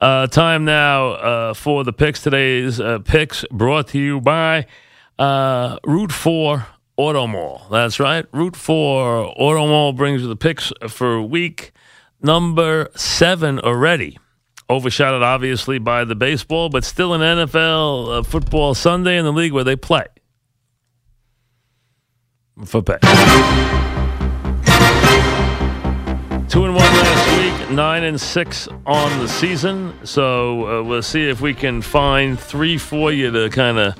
Uh, time now uh, for the picks. Today's uh, picks brought to you by uh, Route 4 Auto Mall. That's right. Route 4 Auto Mall brings you the picks for week number seven already. Overshadowed, obviously, by the baseball, but still an NFL uh, football Sunday in the league where they play for pay. Two and one last nine and six on the season. So uh, we'll see if we can find three for you to kind of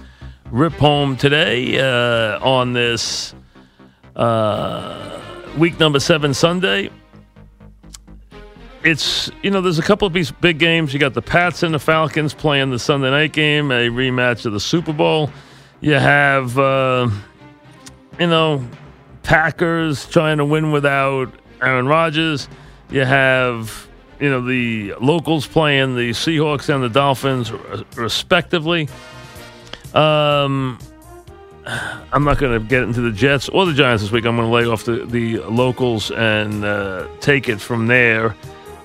rip home today uh, on this uh, week number seven Sunday. It's you know there's a couple of these big games. You got the Pats and the Falcons playing the Sunday night game, a rematch of the Super Bowl. You have uh, you know Packers trying to win without Aaron Rodgers. You have, you know, the locals playing the Seahawks and the Dolphins, respectively. Um, I'm not going to get into the Jets or the Giants this week. I'm going to lay off the, the locals and uh, take it from there.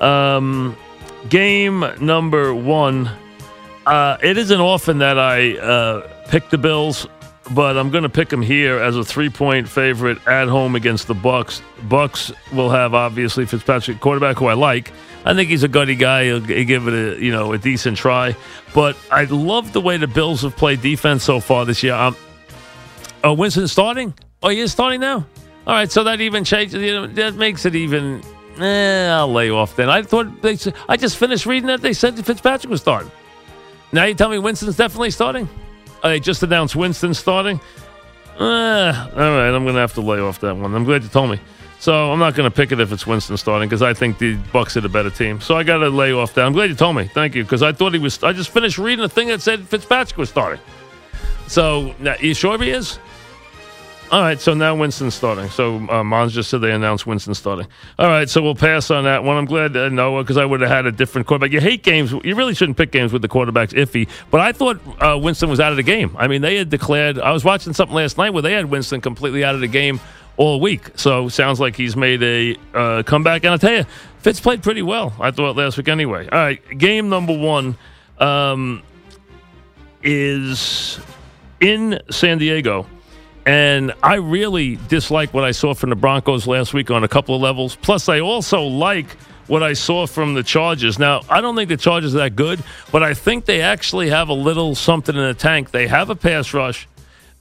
Um, game number one. Uh, it isn't often that I uh, pick the Bills but I'm going to pick them here as a three-point favorite at home against the Bucs. Bucs will have obviously Fitzpatrick, quarterback who I like. I think he's a gutty guy. He'll give it a you know a decent try. But I love the way the Bills have played defense so far this year. Um, oh, Winston starting? Oh, he starting now. All right, so that even changes. You know, that makes it even. Eh, I'll lay off then. I thought they. I just finished reading that they said Fitzpatrick was starting. Now you tell me Winston's definitely starting. They just announced Winston starting. Uh, all right, I'm going to have to lay off that one. I'm glad you told me. So I'm not going to pick it if it's Winston starting because I think the Bucs are the better team. So I got to lay off that. I'm glad you told me. Thank you because I thought he was. I just finished reading a thing that said Fitzpatrick was starting. So now, you sure he is? All right, so now Winston's starting. So uh, Mons just said they announced Winston starting. All right, so we'll pass on that one. I'm glad uh, Noah because I would have had a different quarterback. You hate games. You really shouldn't pick games with the quarterbacks iffy. But I thought uh, Winston was out of the game. I mean, they had declared. I was watching something last night where they had Winston completely out of the game all week. So sounds like he's made a uh, comeback. And I tell you, Fitz played pretty well. I thought last week anyway. All right, game number one um, is in San Diego. And I really dislike what I saw from the Broncos last week on a couple of levels. Plus, I also like what I saw from the Chargers. Now, I don't think the Chargers are that good, but I think they actually have a little something in the tank. They have a pass rush.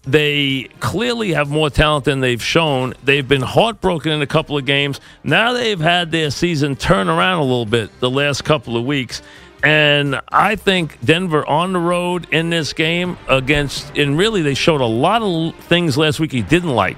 They clearly have more talent than they've shown. They've been heartbroken in a couple of games. Now they've had their season turn around a little bit the last couple of weeks. And I think Denver on the road in this game against, and really they showed a lot of things last week he didn't like,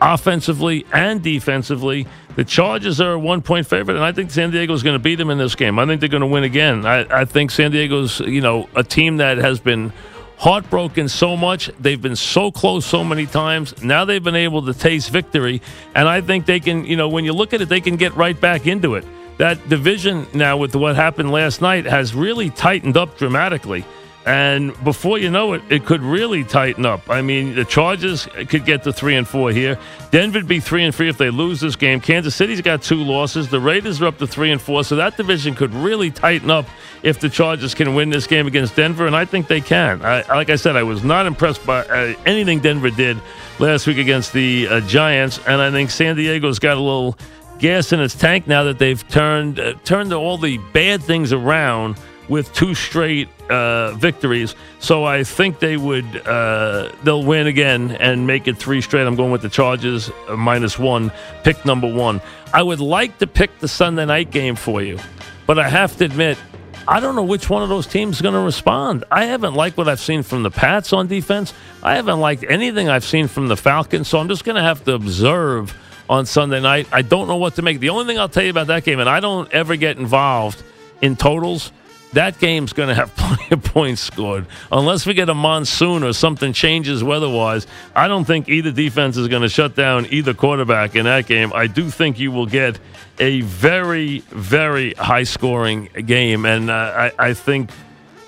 offensively and defensively. The Chargers are a one point favorite, and I think San Diego is going to beat them in this game. I think they're going to win again. I, I think San Diego's, you know, a team that has been heartbroken so much. They've been so close so many times. Now they've been able to taste victory, and I think they can, you know, when you look at it, they can get right back into it that division now with what happened last night has really tightened up dramatically. And before you know it, it could really tighten up. I mean, the Chargers could get to three and four here. Denver'd be three and three if they lose this game. Kansas City's got two losses. The Raiders are up to three and four. So that division could really tighten up if the Chargers can win this game against Denver, and I think they can. I, like I said, I was not impressed by uh, anything Denver did last week against the uh, Giants, and I think San Diego's got a little gas in its tank now that they've turned uh, turned all the bad things around with two straight uh, victories. So I think they would uh, they'll win again and make it three straight. I'm going with the Chargers uh, minus one, pick number one. I would like to pick the Sunday night game for you, but I have to admit. I don't know which one of those teams is going to respond. I haven't liked what I've seen from the Pats on defense. I haven't liked anything I've seen from the Falcons. So I'm just going to have to observe on Sunday night. I don't know what to make. The only thing I'll tell you about that game, and I don't ever get involved in totals, that game's going to have plenty of points scored. Unless we get a monsoon or something changes weather-wise, I don't think either defense is going to shut down either quarterback in that game. I do think you will get a very, very high-scoring game, and uh, I, I think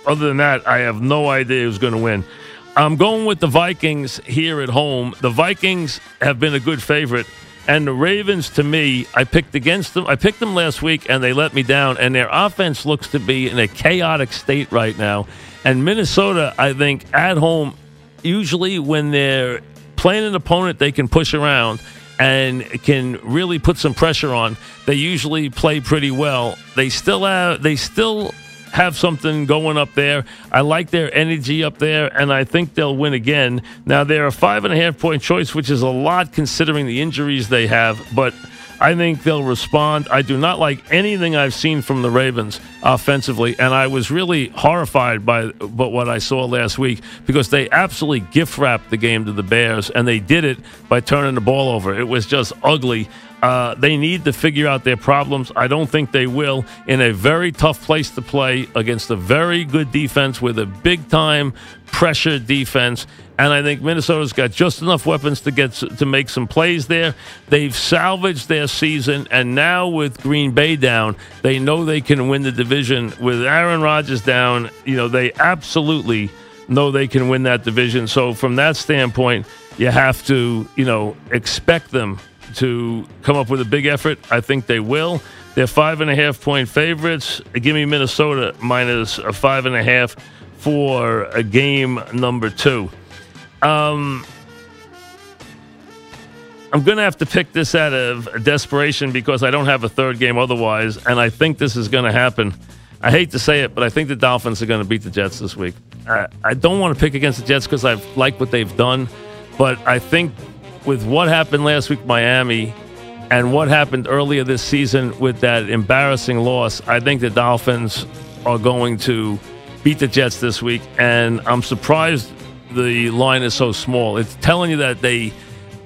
other than that, I have no idea who's going to win. I'm going with the Vikings here at home. The Vikings have been a good favorite. And the Ravens, to me, I picked against them. I picked them last week, and they let me down. And their offense looks to be in a chaotic state right now. And Minnesota, I think, at home, usually when they're playing an opponent they can push around and can really put some pressure on, they usually play pretty well. They still have. They still have something going up there. I like their energy up there, and I think they'll win again. Now, they're a five and a half point choice, which is a lot considering the injuries they have, but I think they'll respond. I do not like anything I've seen from the Ravens offensively, and I was really horrified by, what I saw last week because they absolutely gift wrapped the game to the Bears, and they did it by turning the ball over. It was just ugly. Uh, they need to figure out their problems. I don't think they will in a very tough place to play against a very good defense with a big time pressure defense. And I think Minnesota's got just enough weapons to get to make some plays there. They've salvaged their season, and now with Green Bay down, they know they can win the division. With Aaron Rodgers down, you know they absolutely know they can win that division. So from that standpoint, you have to you know expect them to come up with a big effort. I think they will. They're five and a half point favorites. Give me Minnesota minus a five and a half for a game number two. Um, I'm going to have to pick this out of desperation because I don't have a third game otherwise, and I think this is going to happen. I hate to say it, but I think the Dolphins are going to beat the Jets this week. I, I don't want to pick against the Jets because I like what they've done, but I think with what happened last week, Miami, and what happened earlier this season with that embarrassing loss, I think the Dolphins are going to beat the Jets this week. And I'm surprised the line is so small. It's telling you that they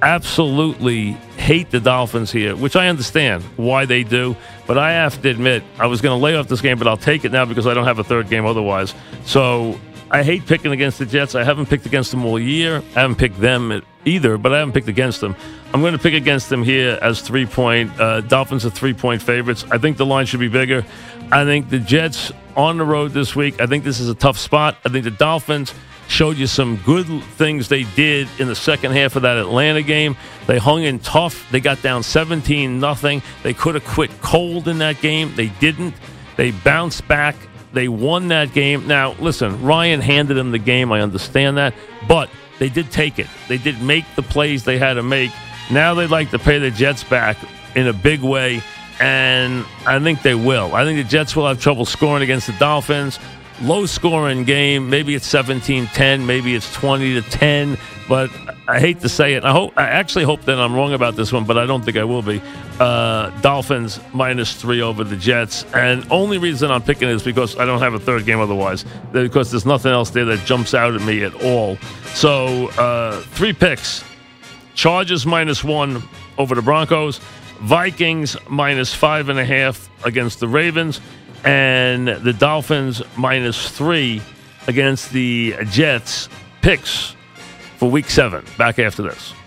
absolutely hate the Dolphins here, which I understand why they do. But I have to admit, I was going to lay off this game, but I'll take it now because I don't have a third game otherwise. So I hate picking against the Jets. I haven't picked against them all year. I haven't picked them either, but I haven't picked against them. I'm going to pick against them here as three point. Uh, Dolphins are three point favorites. I think the line should be bigger. I think the Jets on the road this week. I think this is a tough spot. I think the Dolphins showed you some good things they did in the second half of that Atlanta game. They hung in tough. They got down 17 nothing. They could have quit cold in that game. They didn't. They bounced back. They won that game. Now, listen, Ryan handed them the game. I understand that. But they did take it. They did make the plays they had to make. Now they'd like to pay the Jets back in a big way, and I think they will. I think the Jets will have trouble scoring against the Dolphins. Low scoring game. Maybe it's 17 10, maybe it's 20 to 10, but I hate to say it. I hope I actually hope that I'm wrong about this one, but I don't think I will be. Uh, Dolphins minus three over the Jets, and only reason I'm picking is because I don't have a third game otherwise. Because there's nothing else there that jumps out at me at all. So uh, three picks: Chargers minus one over the Broncos, Vikings minus five and a half against the Ravens, and the Dolphins minus three against the Jets. Picks for week seven. Back after this.